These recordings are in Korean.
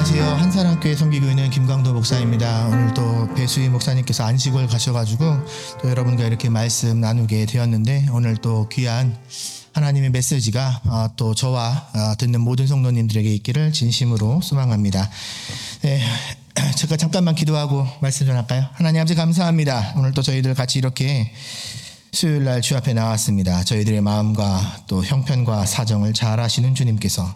네, 안녕하세요. 한사랑교회 성기교회는 김광도 목사입니다. 오늘 또 배수희 목사님께서 안식을 가셔가지고 또 여러분과 이렇게 말씀 나누게 되었는데 오늘 또 귀한 하나님의 메시지가 어, 또 저와 어, 듣는 모든 성도님들에게 있기를 진심으로 소망합니다. 네, 제가 잠깐만 기도하고 말씀 전할까요? 하나님 아버지 감사합니다. 오늘 또 저희들 같이 이렇게 수요일 날 주 앞에 나왔습니다. 저희들의 마음과 또 형편과 사정을 잘 아시는 주님께서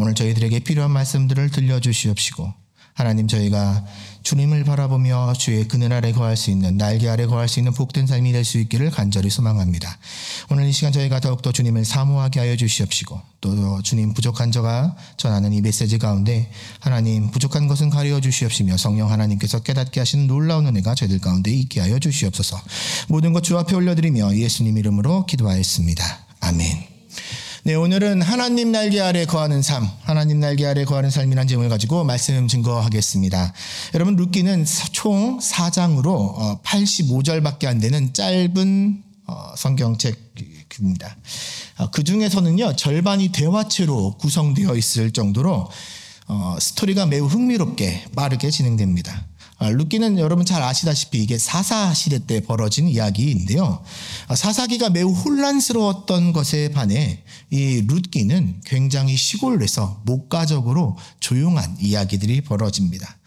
오늘 저희들에게 필요한 말씀들을 들려주시옵시고 하나님 저희가 주님을 바라보며 주의 그늘 아래 거할 수 있는 날개 아래 거할 수 있는 복된 삶이 될 수 있기를 간절히 소망합니다. 오늘 이 시간 저희가 더욱더 주님을 사모하게 하여 주시옵시고 또 주님 부족한 저가 전하는 이 메시지 가운데 하나님 부족한 것은 가려 주시옵시며 성령 하나님께서 깨닫게 하시는 놀라운 은혜가 저희들 가운데 있게 하여 주시옵소서 모든 것 주 앞에 올려드리며 예수님 이름으로 기도하였습니다. 아멘. 네, 오늘은 하나님 날개 아래 거하는 삶, 하나님 날개 아래 거하는 삶이란 제목을 가지고 말씀 증거하겠습니다. 여러분, 룻기는 총 4장으로 85절밖에 안 되는 짧은 어, 성경책입니다. 어, 그 중에서는요, 절반이 대화체로 구성되어 있을 정도로 어, 스토리가 매우 흥미롭게 빠르게 진행됩니다. 루키는 여러분 잘 아시다시피 이게 사사 시대 때 벌어진 이야기인데요. 사사기가 매우 혼란스러웠던 것에 반해 이 룻기는 굉장히 시골에서 목가적으로 조용한 이야기들이 벌어집니다.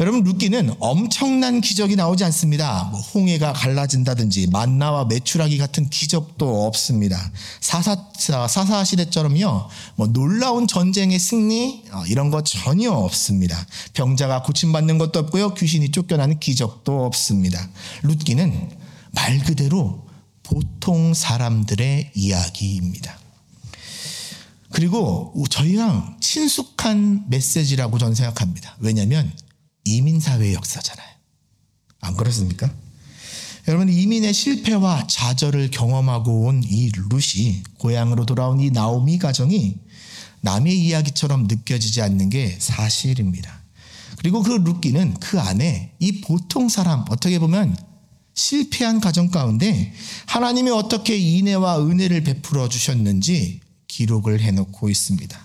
여러분 룻기는 엄청난 기적이 나오지 않습니다. 뭐 홍해가 갈라진다든지 만나와 메추라기 같은 기적도 없습니다. 사사 사사 시대처럼요. 뭐 놀라운 전쟁의 승리 어, 이런 거 전혀 없습니다. 병자가 고침받는 것도 없고요. 귀신이 쫓겨나는 기적도 없습니다. 룻기는 말 그대로 보통 사람들의 이야기입니다. 그리고 저희랑 친숙한 메시지라고 저는 생각합니다. 왜냐하면 이민사회의 역사잖아요. 안 그렇습니까? 여러분 이민의 실패와 좌절을 경험하고 온이 룻이 고향으로 돌아온 이 나오미 가정이 남의 이야기처럼 느껴지지 않는 게 사실입니다. 그리고 그 룻기는 그 안에 이 보통 사람 어떻게 보면 실패한 가정 가운데 하나님이 어떻게 인애와 은혜를 베풀어 주셨는지 기록을 해놓고 있습니다.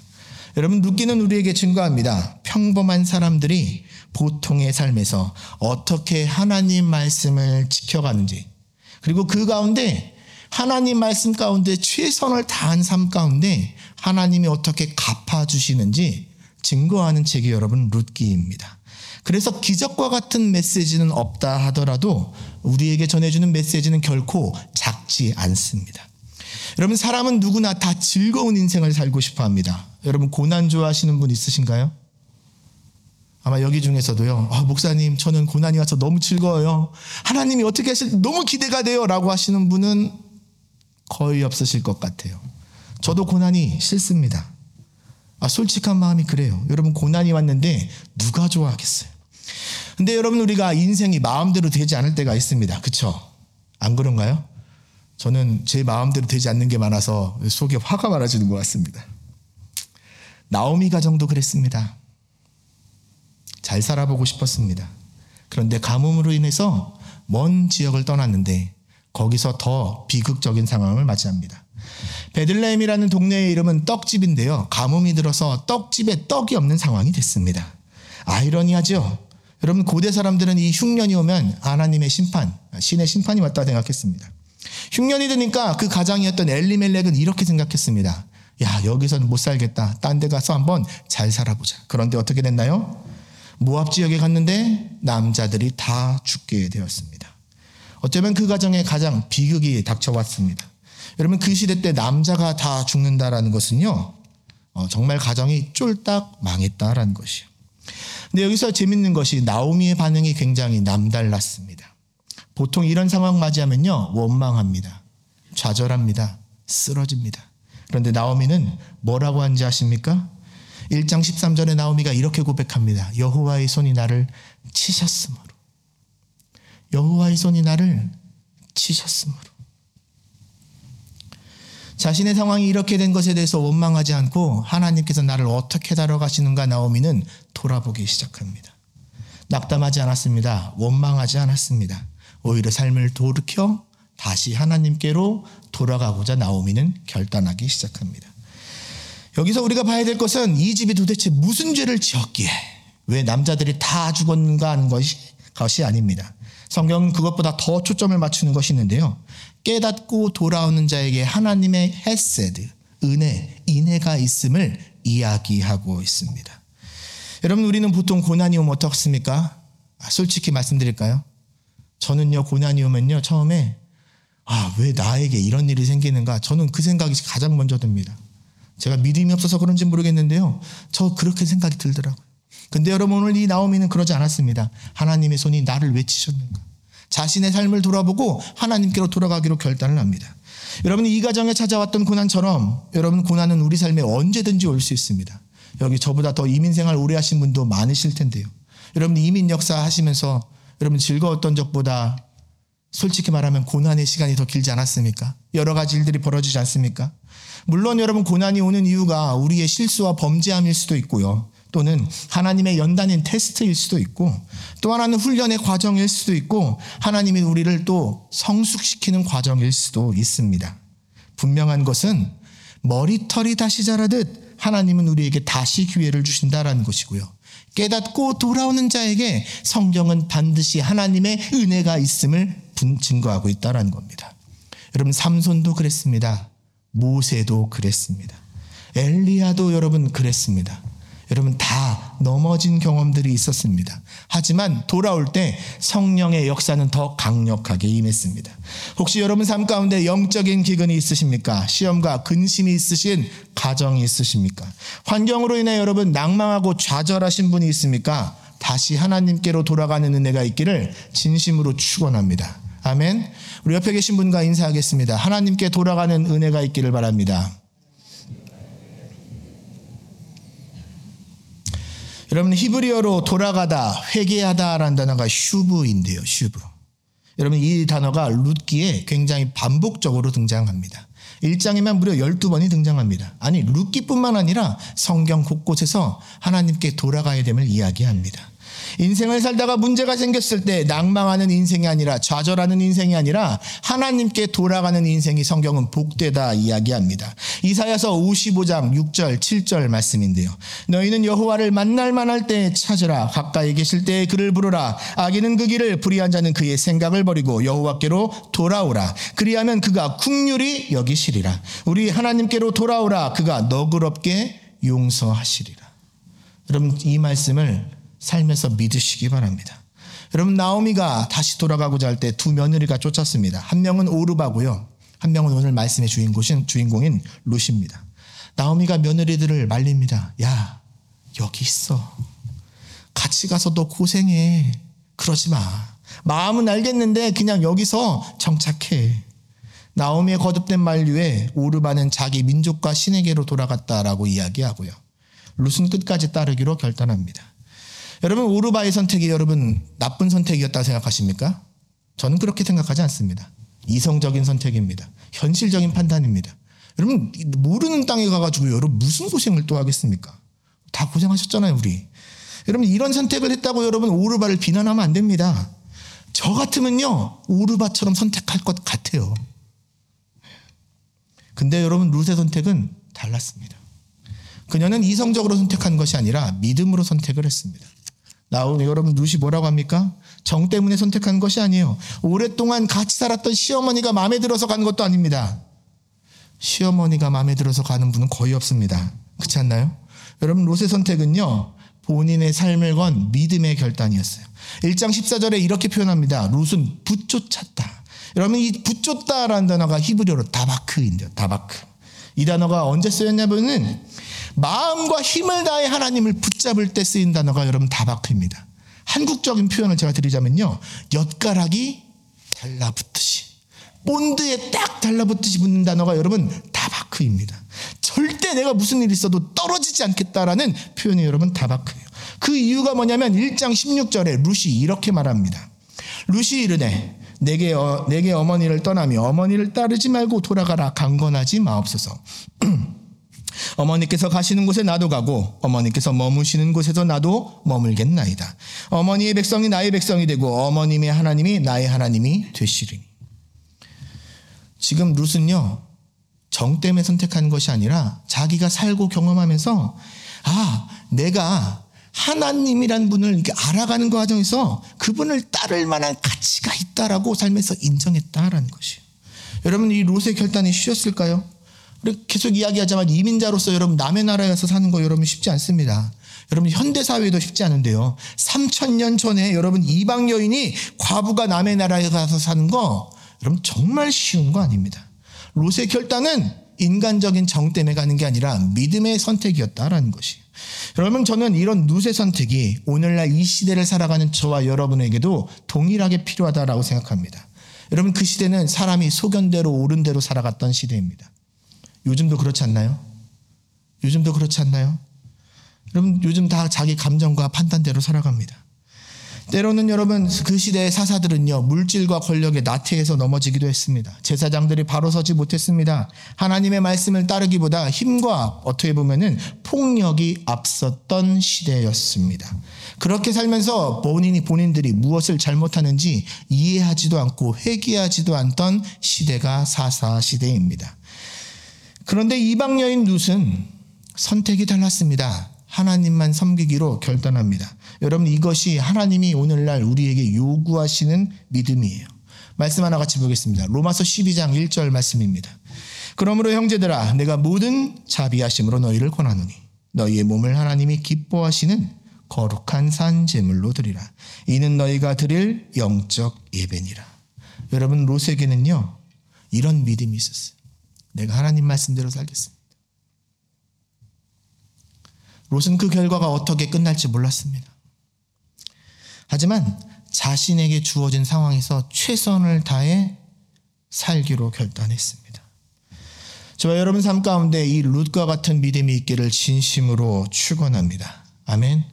여러분 룻기는 우리에게 증거합니다. 평범한 사람들이 보통의 삶에서 어떻게 하나님 말씀을 지켜가는지 그리고 그 가운데 하나님 말씀 가운데 최선을 다한 삶 가운데 하나님이 어떻게 갚아주시는지 증거하는 책이 여러분 룻기입니다. 그래서 기적과 같은 메시지는 없다 하더라도 우리에게 전해주는 메시지는 결코 작지 않습니다. 여러분 사람은 누구나 다 즐거운 인생을 살고 싶어 합니다. 여러분 고난 좋아하시는 분 있으신가요? 아마 여기 중에서도요, 아, 목사님, 저는 고난이 와서 너무 즐거워요. 하나님이 어떻게 하실, 너무 기대가 돼요. 라고 하시는 분은 거의 없으실 것 같아요. 저도 고난이 싫습니다. 아, 솔직한 마음이 그래요. 여러분, 고난이 왔는데 누가 좋아하겠어요? 근데 여러분, 우리가 인생이 마음대로 되지 않을 때가 있습니다. 그쵸? 안 그런가요? 저는 제 마음대로 되지 않는 게 많아서 속에 화가 많아지는 것 같습니다. 나오미 가정도 그랬습니다. 잘 살아보고 싶었습니다. 그런데 가뭄으로 인해서 먼 지역을 떠났는데 거기서 더 비극적인 상황을 맞이합니다. 베들레헴이라는 동네의 이름은 떡집인데요. 가뭄이 들어서 떡집에 떡이 없는 상황이 됐습니다. 아이러니하죠? 여러분 고대 사람들은 이 흉년이 오면 하나님의 심판, 신의 심판이 왔다 생각했습니다. 흉년이 드니까 그 가장이었던 엘리멜렉은 이렇게 생각했습니다. 야 여기서는 못 살겠다. 딴 데 가서 한번 잘 살아보자. 그런데 어떻게 됐나요? 모압 지역에 갔는데 남자들이 다 죽게 되었습니다. 어쩌면 그 가정에 가장 비극이 닥쳐왔습니다. 여러분 그 시대 때 남자가 다 죽는다라는 것은요 어, 정말 가정이 쫄딱 망했다라는 것이요. 근데 여기서 재밌는 것이 나오미의 반응이 굉장히 남달랐습니다. 보통 이런 상황 맞이하면요 원망합니다, 좌절합니다, 쓰러집니다. 그런데 나오미는 뭐라고 한지 아십니까? 1장 13절에 나오미가 이렇게 고백합니다. 여호와의 손이 나를 치셨으므로. 여호와의 손이 나를 치셨으므로. 자신의 상황이 이렇게 된 것에 대해서 원망하지 않고 하나님께서 나를 어떻게 다뤄가시는가 나오미는 돌아보기 시작합니다. 낙담하지 않았습니다. 원망하지 않았습니다. 오히려 삶을 돌이켜 다시 하나님께로 돌아가고자 나오미는 결단하기 시작합니다. 여기서 우리가 봐야 될 것은 이 집이 도대체 무슨 죄를 지었기에 왜 남자들이 다 죽었는가 하는 것이, 것이 아닙니다. 성경은 그것보다 더 초점을 맞추는 것이 있는데요. 깨닫고 돌아오는 자에게 하나님의 헤세드, 은혜, 인애가 있음을 이야기하고 있습니다. 여러분 우리는 보통 고난이 오면 어떻습니까? 아, 솔직히 말씀드릴까요? 저는요 고난이 오면요 처음에 아 왜 나에게 이런 일이 생기는가 저는 그 생각이 가장 먼저 듭니다. 제가 믿음이 없어서 그런지 모르겠는데요. 저 그렇게 생각이 들더라고요. 근데 여러분 오늘 이 나오미는 그러지 않았습니다. 하나님의 손이 나를 외치셨는가. 자신의 삶을 돌아보고 하나님께로 돌아가기로 결단을 합니다. 여러분 이 가정에 찾아왔던 고난처럼 여러분 고난은 우리 삶에 언제든지 올 수 있습니다. 여기 저보다 더 이민 생활 오래 하신 분도 많으실 텐데요. 여러분 이민 역사 하시면서 여러분 즐거웠던 적보다 솔직히 말하면 고난의 시간이 더 길지 않았습니까? 여러 가지 일들이 벌어지지 않습니까? 물론 여러분 고난이 오는 이유가 우리의 실수와 범죄함일 수도 있고요. 또는 하나님의 연단인 테스트일 수도 있고 또 하나는 훈련의 과정일 수도 있고 하나님이 우리를 또 성숙시키는 과정일 수도 있습니다. 분명한 것은 머리털이 다시 자라듯 하나님은 우리에게 다시 기회를 주신다라는 것이고요. 깨닫고 돌아오는 자에게 성경은 반드시 하나님의 은혜가 있음을 증거하고 있다라는 겁니다. 여러분 삼손도 그랬습니다. 모세도 그랬습니다. 엘리야도 여러분 그랬습니다. 여러분 다 넘어진 경험들이 있었습니다. 하지만 돌아올 때 성령의 역사는 더 강력하게 임했습니다. 혹시 여러분 삶 가운데 영적인 기근이 있으십니까? 시험과 근심이 있으신 가정이 있으십니까? 환경으로 인해 여러분 낭망하고 좌절하신 분이 있습니까? 다시 하나님께로 돌아가는 은혜가 있기를 진심으로 축원합니다. 아멘. 우리 옆에 계신 분과 인사하겠습니다. 하나님께 돌아가는 은혜가 있기를 바랍니다. 여러분 히브리어로 돌아가다, 회개하다라는 단어가 슈브인데요. 슈브. 여러분 이 단어가 룻기에 굉장히 반복적으로 등장합니다. 1장에만 무려 12번이 등장합니다. 아니 룻기뿐만 아니라 성경 곳곳에서 하나님께 돌아가야 됨을 이야기합니다. 인생을 살다가 문제가 생겼을 때 낭망하는 인생이 아니라 좌절하는 인생이 아니라 하나님께 돌아가는 인생이 성경은 복되다 이야기합니다. 이사야서 55장 6절 7절 말씀인데요. 너희는 여호와를 만날 만할 때 찾으라 가까이 계실 때 그를 부르라 악인은 그 길을 불의한 자는 그의 생각을 버리고 여호와께로 돌아오라 그리하면 그가 국률이 여기시리라 우리 하나님께로 돌아오라 그가 너그럽게 용서하시리라. 여러분 이 말씀을 삶에서 믿으시기 바랍니다. 여러분 나오미가 다시 돌아가고자 할 때 두 며느리가 쫓았습니다. 한 명은 오르바고요. 한 명은 오늘 말씀의 주인공인 주인공인 루시입니다. 나오미가 며느리들을 말립니다. 야 여기 있어. 같이 가서 도 고생해. 그러지 마. 마음은 알겠는데 그냥 여기서 정착해. 나오미의 거듭된 만류에 오르바는 자기 민족과 신에게로 돌아갔다라고 이야기하고요. 룻은 끝까지 따르기로 결단합니다. 여러분 오르바의 선택이 여러분 나쁜 선택이었다 생각하십니까? 저는 그렇게 생각하지 않습니다. 이성적인 선택입니다. 현실적인 판단입니다. 여러분 모르는 땅에 가가지고 여러분 무슨 고생을 또 하겠습니까? 다 고생하셨잖아요 우리. 여러분 이런 선택을 했다고 여러분 오르바를 비난하면 안 됩니다. 저 같으면요 오르바처럼 선택할 것 같아요. 근데 여러분 룻의 선택은 달랐습니다. 그녀는 이성적으로 선택한 것이 아니라 믿음으로 선택을 했습니다. 나오면 여러분 루시 뭐라고 합니까? 정 때문에 선택한 것이 아니에요. 오랫동안 같이 살았던 시어머니가 마음에 들어서 간 것도 아닙니다. 시어머니가 마음에 들어서 가는 분은 거의 없습니다. 그렇지 않나요? 여러분 롯의 선택은요. 본인의 삶을 건 믿음의 결단이었어요. 1장 14절에 이렇게 표현합니다. 롯은 붙쫓았다. 여러분 이 붙쫓다라는 단어가 히브리어로 다바크인데요. 다바크. 이 단어가 언제 쓰였냐면은 마음과 힘을 다해 하나님을 붙잡을 때 쓰인 단어가 여러분 다바크입니다. 한국적인 표현을 제가 드리자면요. 엿가락이 달라붙듯이 본드에 딱 달라붙듯이 붙는 단어가 여러분 다바크입니다. 절대 내가 무슨 일이 있어도 떨어지지 않겠다라는 표현이 여러분 다바크예요. 그 이유가 뭐냐면 1장 16절에 루시 이렇게 말합니다. 루시 이르네 내게, 어, 내게 어머니를 떠나며 어머니를 따르지 말고 돌아가라 강건하지 마옵소서. 어머니께서 가시는 곳에 나도 가고 어머니께서 머무시는 곳에서 나도 머물겠나이다. 어머니의 백성이 나의 백성이 되고 어머님의 하나님이 나의 하나님이 되시리니. 지금 룻은요 정 때문에 선택한 것이 아니라 자기가 살고 경험하면서 아, 내가 하나님이란 분을 이렇게 알아가는 과정에서 그분을 따를 만한 가치가 있다라고 삶에서 인정했다라는 것이에요. 여러분 이 롯의 결단이 쉬웠을까요? 계속 이야기하자면 이민자로서 여러분 남의 나라에 가서 사는 거 여러분 쉽지 않습니다. 여러분 현대 사회도 쉽지 않은데요. 3천 년 전에 여러분 이방 여인이 과부가 남의 나라에 가서 사는 거 여러분 정말 쉬운 거 아닙니다. 롯의 결단은 인간적인 정 때문에 가는 게 아니라 믿음의 선택이었다라는 것이. 여러분 저는 이런 룻의 선택이 오늘날 이 시대를 살아가는 저와 여러분에게도 동일하게 필요하다라고 생각합니다. 여러분 그 시대는 사람이 소견대로 옳은 대로 살아갔던 시대입니다. 요즘도 그렇지 않나요? 요즘도 그렇지 않나요? 여러분 요즘 다 자기 감정과 판단대로 살아갑니다. 때로는 여러분 그 시대의 사사들은요 물질과 권력에 나태해서 넘어지기도 했습니다. 제사장들이 바로 서지 못했습니다. 하나님의 말씀을 따르기보다 힘과 어떻게 보면은 폭력이 앞섰던 시대였습니다. 그렇게 살면서 본인이 본인들이 무엇을 잘못하는지 이해하지도 않고 회개하지도 않던 시대가 사사 시대입니다. 그런데 이방 여인 룻은 선택이 달랐습니다. 하나님만 섬기기로 결단합니다. 여러분 이것이 하나님이 오늘날 우리에게 요구하시는 믿음이에요. 말씀 하나 같이 보겠습니다. 로마서 12장 1절 말씀입니다. 그러므로 형제들아 내가 모든 자비하심으로 너희를 권하노니 너희의 몸을 하나님이 기뻐하시는 거룩한 산 제물로 드리라. 이는 너희가 드릴 영적 예배니라. 여러분 롯에게는요 이런 믿음이 있었어요. 내가 하나님 말씀대로 살겠습니다. 롯은 그 결과가 어떻게 끝날지 몰랐습니다. 하지만 자신에게 주어진 상황에서 최선을 다해 살기로 결단했습니다. 저와 여러분 삶 가운데 이 룻과 같은 믿음이 있기를 진심으로 축원합니다. 아멘.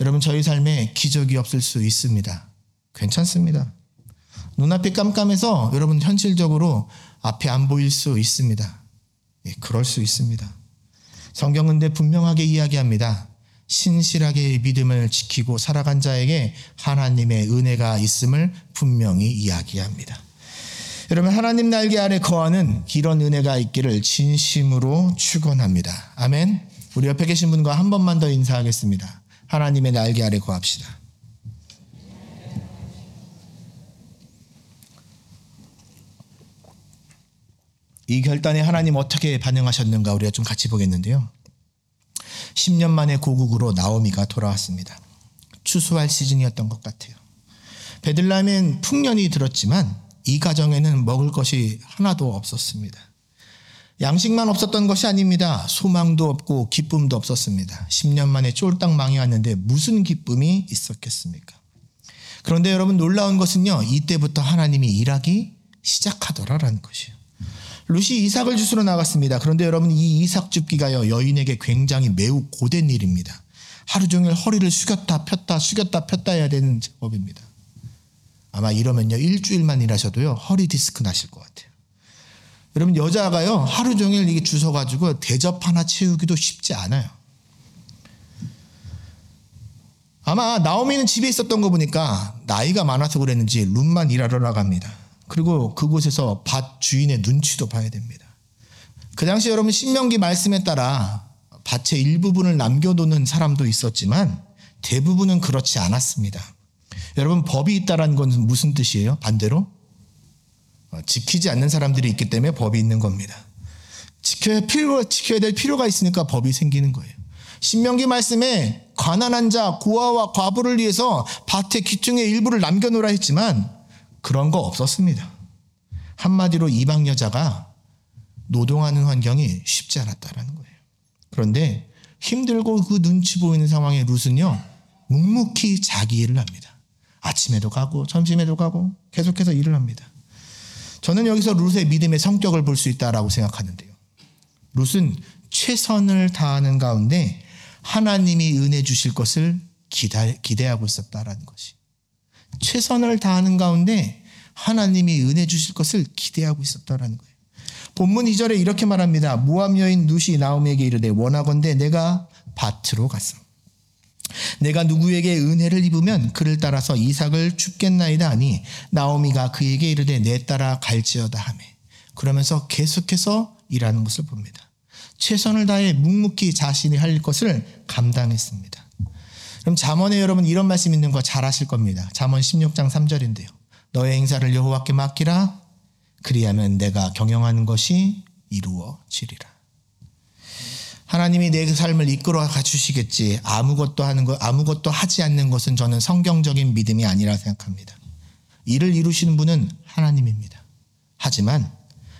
여러분 저희 삶에 기적이 없을 수 있습니다. 괜찮습니다. 눈앞이 깜깜해서 여러분 현실적으로 앞에 안 보일 수 있습니다. 예, 그럴 수 있습니다. 성경은 데 분명하게 이야기합니다. 신실하게 믿음을 지키고 살아간 자에게 하나님의 은혜가 있음을 분명히 이야기합니다. 여러분 하나님 날개 아래 거하는 이런 은혜가 있기를 진심으로 축원합니다. 아멘. 우리 옆에 계신 분과 한 번만 더 인사하겠습니다. 하나님의 날개 아래 거합시다. 이 결단에 하나님 어떻게 반응하셨는가 우리가 좀 같이 보겠는데요. 10년 만에 고국으로 나오미가 돌아왔습니다. 추수할 시즌이었던 것 같아요. 베들라헴엔 풍년이 들었지만 이 가정에는 먹을 것이 하나도 없었습니다. 양식만 없었던 것이 아닙니다. 소망도 없고 기쁨도 없었습니다. 10년 만에 쫄딱 망이 왔는데 무슨 기쁨이 있었겠습니까? 그런데 여러분 놀라운 것은요. 이때부터 하나님이 일하기 시작하더라라는 것이에요. 룻이 이삭을 주스러 나갔습니다. 그런데 여러분 이 이삭 줍기가요 여인에게 굉장히 매우 고된 일입니다. 하루 종일 허리를 숙였다 폈다 숙였다 폈다 해야 되는 작업입니다. 아마 이러면요 일주일만 일하셔도요 허리 디스크 나실 것 같아요. 여러분 여자가요 하루 종일 이게 주워가지고 대접 하나 채우기도 쉽지 않아요. 아마 나오미는 집에 있었던 거 보니까 나이가 많아서 그랬는지 룸만 일하러 나갑니다. 그리고 그곳에서 밭 주인의 눈치도 봐야 됩니다. 그 당시 여러분 신명기 말씀에 따라 밭의 일부분을 남겨두는 사람도 있었지만 대부분은 그렇지 않았습니다. 여러분 법이 있다라는 건 무슨 뜻이에요? 반대로 어, 지키지 않는 사람들이 있기 때문에 법이 있는 겁니다. 지켜야 필요 지켜야 될 필요가 있으니까 법이 생기는 거예요. 신명기 말씀에 가난한 자, 고아와 과부를 위해서 밭의 기둥의 일부를 남겨놓으라 했지만 그런 거 없었습니다. 한마디로 이방 여자가 노동하는 환경이 쉽지 않았다라는 거예요. 그런데 힘들고 그 눈치 보이는 상황에 룻은요, 묵묵히 자기 일을 합니다. 아침에도 가고, 점심에도 가고, 계속해서 일을 합니다. 저는 여기서 룻의 믿음의 성격을 볼 수 있다라고 생각하는데요. 룻은 최선을 다하는 가운데 하나님이 은혜 주실 것을 기대, 기대하고 있었다라는 것이. 최선을 다하는 가운데 하나님이 은혜 주실 것을 기대하고 있었다라는 거예요. 본문 2절에 이렇게 말합니다. 모함 여인 누시 나옴에게 이르되 원하건대 내가 밭으로 갔어. 내가 누구에게 은혜를 입으면 그를 따라서 이삭을 죽겠나이다 하니 나오미가 그에게 이르되 내 따라 갈지어다 하매 그러면서 계속해서 일하는 것을 봅니다. 최선을 다해 묵묵히 자신이 할 것을 감당했습니다. 그럼 잠언에 여러분 이런 말씀 있는 거 잘 아실 겁니다. 잠언 16장 3절인데요. 너의 행사를 여호와께 맡기라. 그리하면 내가 경영하는 것이 이루어지리라. 하나님이 내 삶을 이끌어 가 주시겠지. 아무것도 하는 것, 아무것도 하지 않는 것은 저는 성경적인 믿음이 아니라 생각합니다. 일을 이루시는 분은 하나님입니다. 하지만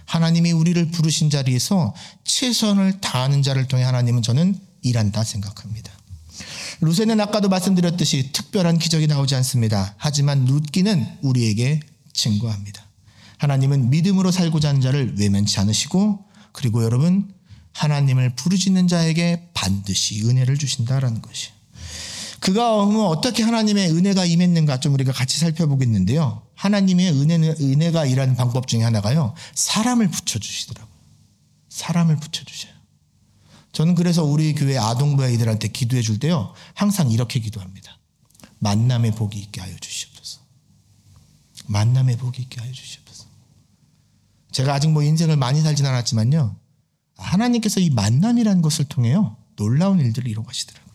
하나님이 우리를 부르신 자리에서 최선을 다하는 자를 통해 하나님은 저는 일한다 생각합니다. 루세는 아까도 말씀드렸듯이 특별한 기적이 나오지 않습니다. 하지만 룻기는 우리에게 증거합니다. 하나님은 믿음으로 살고자 하는 자를 외면치 않으시고 그리고 여러분 하나님을 부르짖는 자에게 반드시 은혜를 주신다라는 것이. 그가 어떻게 하나님의 은혜가 임했는가 좀 우리가 같이 살펴보겠는데요. 하나님의 은혜는, 은혜가 일하는 방법 중에 하나가요. 사람을 붙여 주시더라고요. 사람을 붙여 주셔요. 저는 그래서 우리 교회 아동부 아이들한테 기도해 줄 때요. 항상 이렇게 기도합니다. 만남의 복이 있게 하여 주시옵소서. 만남의 복이 있게 하여 주시옵소서. 제가 아직 뭐 인생을 많이 살진 않았지만요. 하나님께서 이 만남이라는 것을 통해요. 놀라운 일들을 이루어 가시더라고요.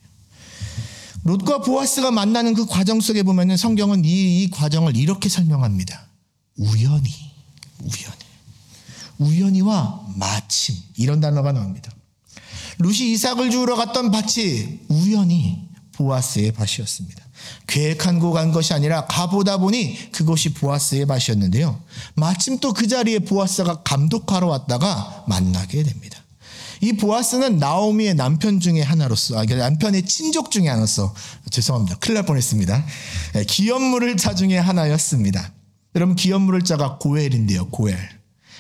롯과 보아스가 만나는 그 과정 속에 보면은 성경은 이, 이 과정을 이렇게 설명합니다. 우연히, 우연히. 우연히와 마침 이런 단어가 나옵니다. 룻이 이삭을 주우러 갔던 밭이 우연히 보아스의 밭이었습니다. 계획한 곳 간 것이 아니라 가보다 보니 그곳이 보아스의 밭이었는데요. 마침 또 그 자리에 보아스가 감독하러 왔다가 만나게 됩니다. 이 보아스는 나오미의 남편 중에 하나로서, 아, 남편의 친족 중에 하나로서, 죄송합니다. 큰일 날 뻔했습니다. 예, 기업물을 자 중에 하나였습니다. 여러분, 기업물을 자가 고엘인데요, 고엘.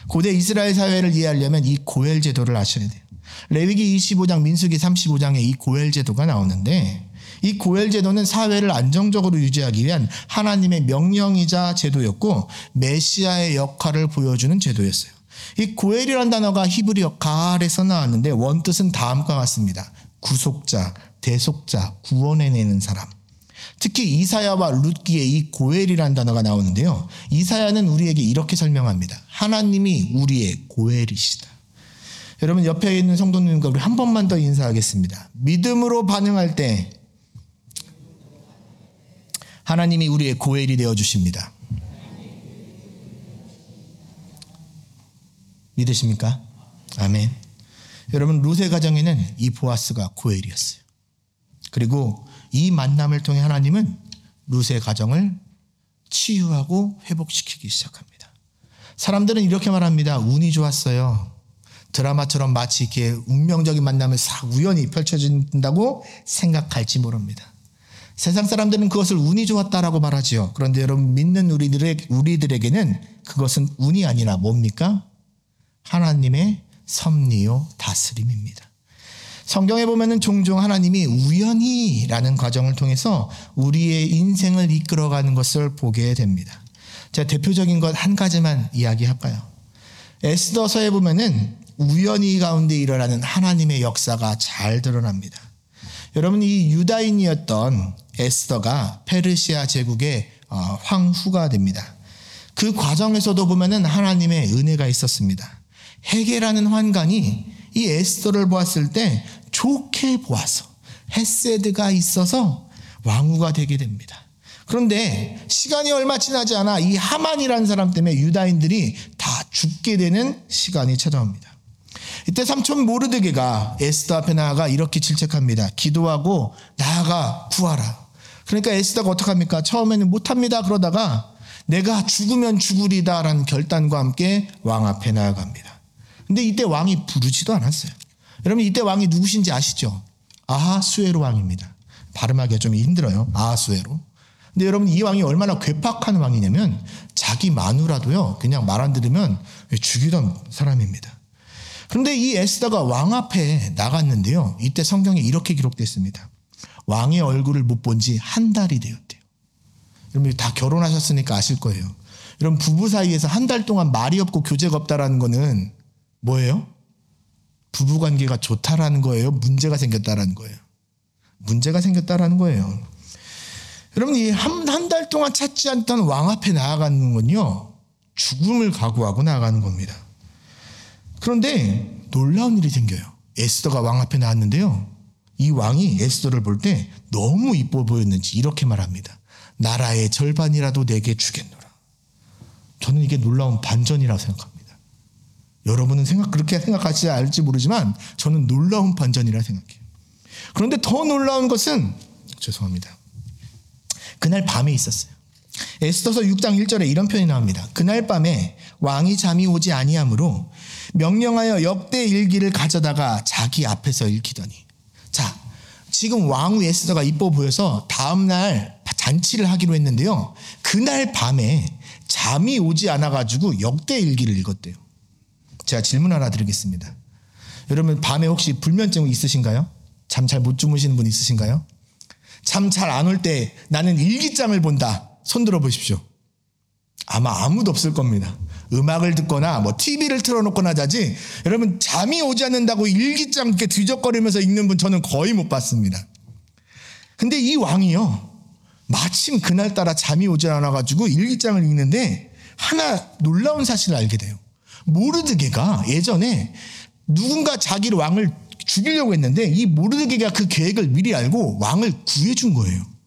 고대 이스라엘 사회를 이해하려면 이 고엘 제도를 아셔야 돼요. 레위기 25장, 민수기 35장에 이 고엘 제도가 나오는데, 이 고엘 제도는 사회를 안정적으로 유지하기 위한 하나님의 명령이자 제도였고 메시아의 역할을 보여주는 제도였어요. 이 고엘이라는 단어가 히브리어 가알에서 나왔는데 원뜻은 다음과 같습니다. 구속자, 대속자, 구원해내는 사람. 특히 이사야와 룻기에 이 고엘이라는 단어가 나오는데요. 이사야는 우리에게 이렇게 설명합니다. 하나님이 우리의 고엘이시다. 여러분 옆에 있는 성도님과 우리 한 번만 더 인사하겠습니다. 믿음으로 반응할 때 하나님이 우리의 고엘이 되어 주십니다. 믿으십니까? 아멘. 여러분 루세 가정에는 이 보아스가 고엘이었어요. 그리고 이 만남을 통해 하나님은 루세 가정을 치유하고 회복시키기 시작합니다. 사람들은 이렇게 말합니다. 운이 좋았어요. 드라마처럼 마치 이렇게 운명적인 만남을 싹 우연히 펼쳐진다고 생각할지 모릅니다. 세상 사람들은 그것을 운이 좋았다라고 말하지요. 그런데 여러분 믿는 우리들의 우리들에게는 그것은 운이 아니라 뭡니까? 하나님의 섭리요 다스림입니다. 성경에 보면은 종종 하나님이 우연히라는 과정을 통해서 우리의 인생을 이끌어가는 것을 보게 됩니다. 제가 대표적인 것 한 가지만 이야기할까요? 에스더서에 보면은 우연히 가운데 일어나는 하나님의 역사가 잘 드러납니다. 여러분 이 유다인이었던 에스더가 페르시아 제국의 어, 황후가 됩니다. 그 과정에서도 보면은 하나님의 은혜가 있었습니다. 해계라는 환관이 이 에스더를 보았을 때 좋게 보아서 헤세드가 있어서 왕후가 되게 됩니다. 그런데 시간이 얼마 지나지 않아 이 하만이라는 사람 때문에 유다인들이 다 죽게 되는 시간이 찾아옵니다. 이때 삼촌 모르드게가 에스더 앞에 나아가 이렇게 질책합니다. 기도하고 나아가 구하라. 그러니까 에스더가 어떡합니까? 처음에는 못합니다. 그러다가 내가 죽으면 죽으리다라는 결단과 함께 왕 앞에 나아갑니다. 근데 이때 왕이 부르지도 않았어요. 여러분 이때 왕이 누구신지 아시죠? 아하수에로 왕입니다. 발음하기가 좀 힘들어요. 아하수에로. 근데 여러분 이 왕이 얼마나 괴팍한 왕이냐면 자기 마누라도요 그냥 말 안 들으면 죽이던 사람입니다. 그런데 이 에스더가 왕 앞에 나갔는데요. 이때 성경에 이렇게 기록됐습니다. 왕의 얼굴을 못 본 지 한 달이 되었대요. 여러분 다 결혼하셨으니까 아실 거예요. 여러분 부부 사이에서 한 달 동안 말이 없고 교제가 없다라는 거는 뭐예요? 부부 관계가 좋다라는 거예요? 문제가 생겼다라는 거예요? 문제가 생겼다라는 거예요. 여러분 이한 달 동안 찾지 않던 왕 앞에 나아가는 건요. 죽음을 각오하고 나아가는 겁니다. 그런데 놀라운 일이 생겨요. 에스더가 왕 앞에 나왔는데요. 이 왕이 에스더를 볼 때 너무 이뻐 보였는지 이렇게 말합니다. 나라의 절반이라도 내게 주겠노라. 저는 이게 놀라운 반전이라고 생각합니다. 여러분은 생각 그렇게 생각하시지 않을지 모르지만 저는 놀라운 반전이라 생각해요. 그런데 더 놀라운 것은 죄송합니다. 그날 밤에 있었어요. 에스더서 6장 1절에 이런 표현이 나옵니다. 그날 밤에 왕이 잠이 오지 아니하므로 명령하여 역대 일기를 가져다가 자기 앞에서 읽히더니 자 지금 왕후 에스더가 이뻐 보여서 다음 날 잔치를 하기로 했는데요. 그날 밤에 잠이 오지 않아 가지고 역대 일기를 읽었대요. 제가 질문 하나 드리겠습니다. 여러분 밤에 혹시 불면증 있으신가요? 잠 잘 못 주무시는 분 있으신가요? 잠 잘 안 올 때 나는 일기장을 본다. 손 들어 보십시오. 아마 아무도 없을 겁니다. 음악을 듣거나 뭐 TV를 틀어놓거나 자지 여러분 잠이 오지 않는다고 일기장 이렇게 뒤적거리면서 읽는 분 저는 거의 못 봤습니다. 근데 이 왕이요 마침 그날따라 잠이 오지 않아가지고 일기장을 읽는데 하나 놀라운 사실을 알게 돼요. 모르드게가 예전에 누군가 자기를 왕을 죽이려고 했는데 이 모르드게가 그 계획을 미리 알고 왕을 구해준 거예요.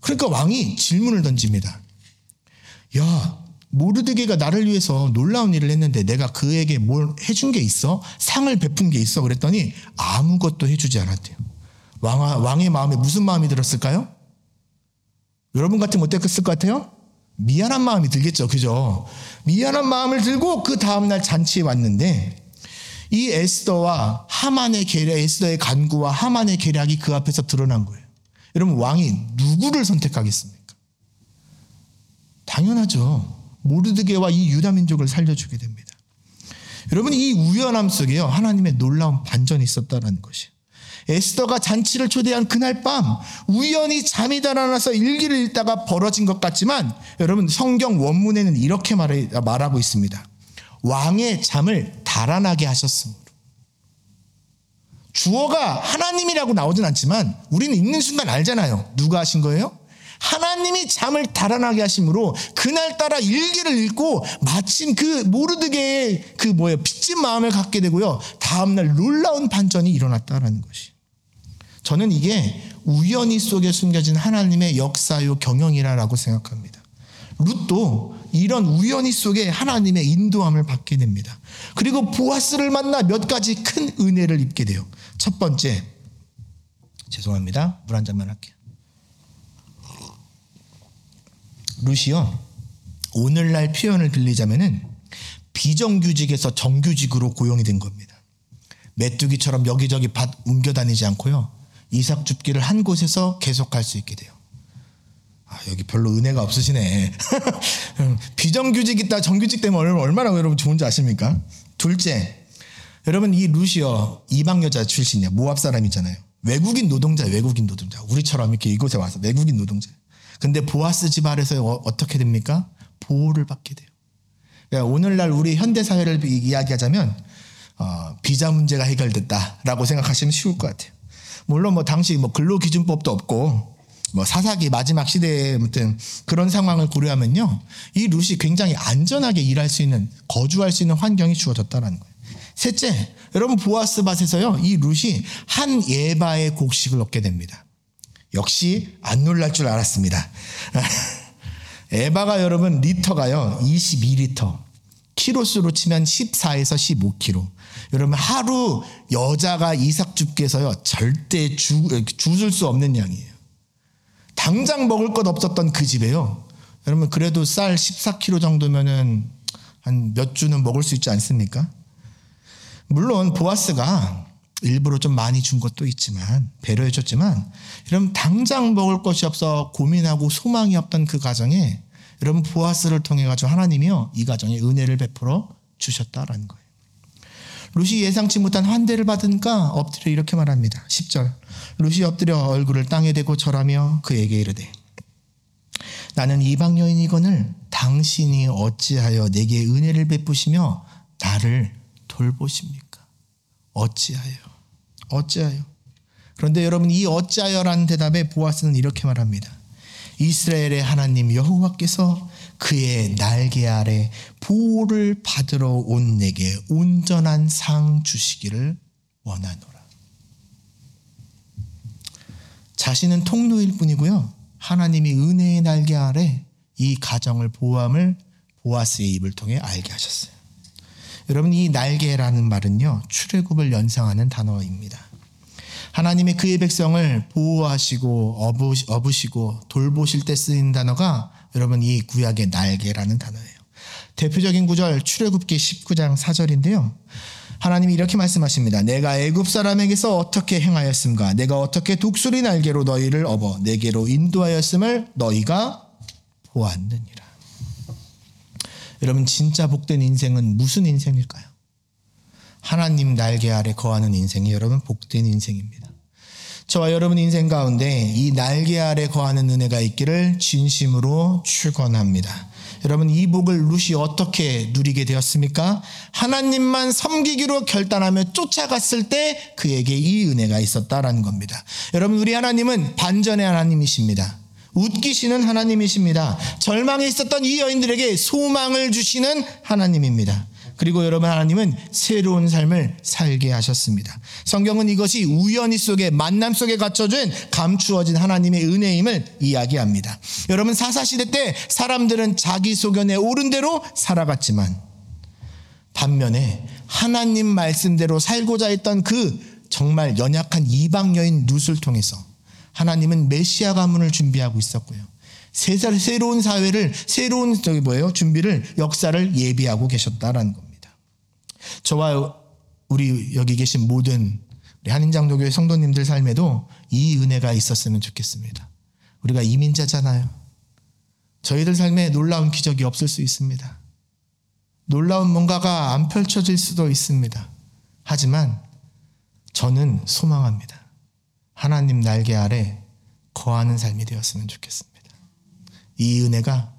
그러니까 왕이 질문을 던집니다. 야, 모르드게가 나를 위해서 놀라운 일을 했는데 내가 그에게 뭘 해준 게 있어? 상을 베푼 게 있어? 그랬더니 아무것도 해주지 않았대요. 왕, 왕의 마음에 무슨 마음이 들었을까요? 여러분 같으면 어땠을 것 같아요? 미안한 마음이 들겠죠. 그죠? 미안한 마음을 들고 그 다음날 잔치에 왔는데 이 에스더와 하만의 계략, 에스더의 간구와 하만의 계략이 그 앞에서 드러난 거예요. 여러분 왕이 누구를 선택하겠습니까? 당연하죠. 모르드게와 이 유다 민족을 살려주게 됩니다. 여러분 이 우연함 속에요 하나님의 놀라운 반전이 있었다는 것이. 에스더가 잔치를 초대한 그날 밤 우연히 잠이 달아나서 일기를 읽다가 벌어진 것 같지만 여러분 성경 원문에는 이렇게 말하고 있습니다. 왕의 잠을 달아나게 하셨으므로. 주어가 하나님이라고 나오진 않지만 우리는 읽는 순간 알잖아요. 누가 하신 거예요? 하나님이 잠을 달아나게 하심으로 그날따라 일기를 읽고 마침 그 모르드게의 그 뭐예요 빚진 마음을 갖게 되고요 다음날 놀라운 반전이 일어났다라는 것이 저는 이게 우연히 속에 숨겨진 하나님의 역사요 경영이라고 생각합니다 룻도 이런 우연히 속에 하나님의 인도함을 받게 됩니다 그리고 보아스를 만나 몇 가지 큰 은혜를 입게 돼요 첫 번째 죄송합니다 물 한 잔만 할게요 루시요. 오늘날 표현을 빌리자면은 비정규직에서 정규직으로 고용이 된 겁니다. 메뚜기처럼 여기저기 밭 옮겨 다니지 않고요. 이삭 줍기를 한 곳에서 계속할 수 있게 돼요. 아, 여기 별로 은혜가 없으시네. 비정규직 있다 정규직 되면 얼마나 여러분 좋은지 아십니까? 둘째, 여러분 이 루시어 이방 여자 출신이야. 모압 사람이잖아요. 외국인 노동자, 외국인 노동자. 우리처럼 이렇게 이곳에 와서 외국인 노동자. 근데 보아스 집안에서 어, 떻게 됩니까? 보호를 받게 돼요. 그러니까 오늘날 우리 현대 사회를 이야기하자면 어, 비자 문제가 해결됐다라고 생각하시면 쉬울 것 같아요. 물론 뭐 당시 뭐 근로 기준법도 없고 뭐 사사기 마지막 시대에 아무튼 그런 상황을 고려하면요. 이 룻이 굉장히 안전하게 일할 수 있는 거주할 수 있는 환경이 주어졌다는 거예요. 셋째, 여러분 보아스 밭에서요. 이 룻이 한 예바의 곡식을 얻게 됩니다. 역시 안 놀랄 줄 알았습니다. 에바가 여러분 리터가요 22리터 키로수로 치면 14에서 15kg 여러분 하루 여자가 이삭 주께서요 절대 주, 주술 수 없는 양이에요 당장 먹을 것 없었던 그 집에요 여러분 그래도 쌀 14kg 정도면은 한 몇 주는 먹을 수 있지 않습니까 물론 보아스가 일부러 좀 많이 준 것도 있지만 배려해 줬지만 여러분 당장 먹을 것이 없어 고민하고 소망이 없던 그 가정에 여러분 보아스를 통해 가지고 하나님이요 이 가정에 은혜를 베풀어 주셨다라는 거예요. 루시 예상치 못한 환대를 받으니까 엎드려 이렇게 말합니다. 10절 루시 엎드려 얼굴을 땅에 대고 절하며 그에게 이르되 나는 이방 여인이거늘 당신이 어찌하여 내게 은혜를 베푸시며 나를 돌보십니까? 어찌하여 어찌하여? 그런데 여러분 이 어찌하여라는 대답에 보아스는 이렇게 말합니다. 이스라엘의 하나님 여호와께서 그의 날개 아래 보호를 받으러 온 내게 온전한 상 주시기를 원하노라. 자신은 통로일 뿐이고요. 하나님이 은혜의 날개 아래 이 가정을 보호함을 보아스의 입을 통해 알게 하셨어요. 여러분 이 날개라는 말은요. 출애굽을 연상하는 단어입니다. 하나님의 그의 백성을 보호하시고 어부시고 돌보실 때 쓰인 단어가 여러분 이 구약의 날개라는 단어예요. 대표적인 구절 출애굽기 19장 4절인데요. 하나님이 이렇게 말씀하십니다. 내가 애굽 사람에게서 어떻게 행하였음가? 내가 어떻게 독수리 날개로 너희를 업어 내게로 인도하였음을 너희가 보았느니라. 여러분 진짜 복된 인생은 무슨 인생일까요? 하나님 날개 아래 거하는 인생이 여러분 복된 인생입니다. 저와 여러분 인생 가운데 이 날개 아래 거하는 은혜가 있기를 진심으로 축원합니다. 여러분 이 복을 룻이 어떻게 누리게 되었습니까? 하나님만 섬기기로 결단하며 쫓아갔을 때 그에게 이 은혜가 있었다라는 겁니다. 여러분 우리 하나님은 반전의 하나님이십니다. 웃기시는 하나님이십니다. 절망에 있었던 이 여인들에게 소망을 주시는 하나님입니다. 그리고 여러분 하나님은 새로운 삶을 살게 하셨습니다. 성경은 이것이 우연히 속에 만남 속에 갖춰진 감추어진 하나님의 은혜임을 이야기합니다. 여러분 사사 시대 때 사람들은 자기 소견에 옳은 대로 살아갔지만 반면에 하나님 말씀대로 살고자 했던 그 정말 연약한 이방 여인 룻을 통해서 하나님은 메시아 가문을 준비하고 있었고요. 새로운 사회를 새로운 저기 뭐예요? 준비를 역사를 예비하고 계셨다라는 겁니다. 저와 우리 여기 계신 모든 한인장로교회 성도님들 삶에도 이 은혜가 있었으면 좋겠습니다. 우리가 이민자잖아요. 저희들 삶에 놀라운 기적이 없을 수 있습니다. 놀라운 뭔가가 안 펼쳐질 수도 있습니다. 하지만 저는 소망합니다. 하나님 날개 아래 거하는 삶이 되었으면 좋겠습니다. 이 은혜가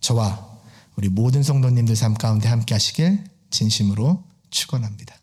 저와 우리 모든 성도님들 삶 가운데 함께 하시길 진심으로 축원합니다.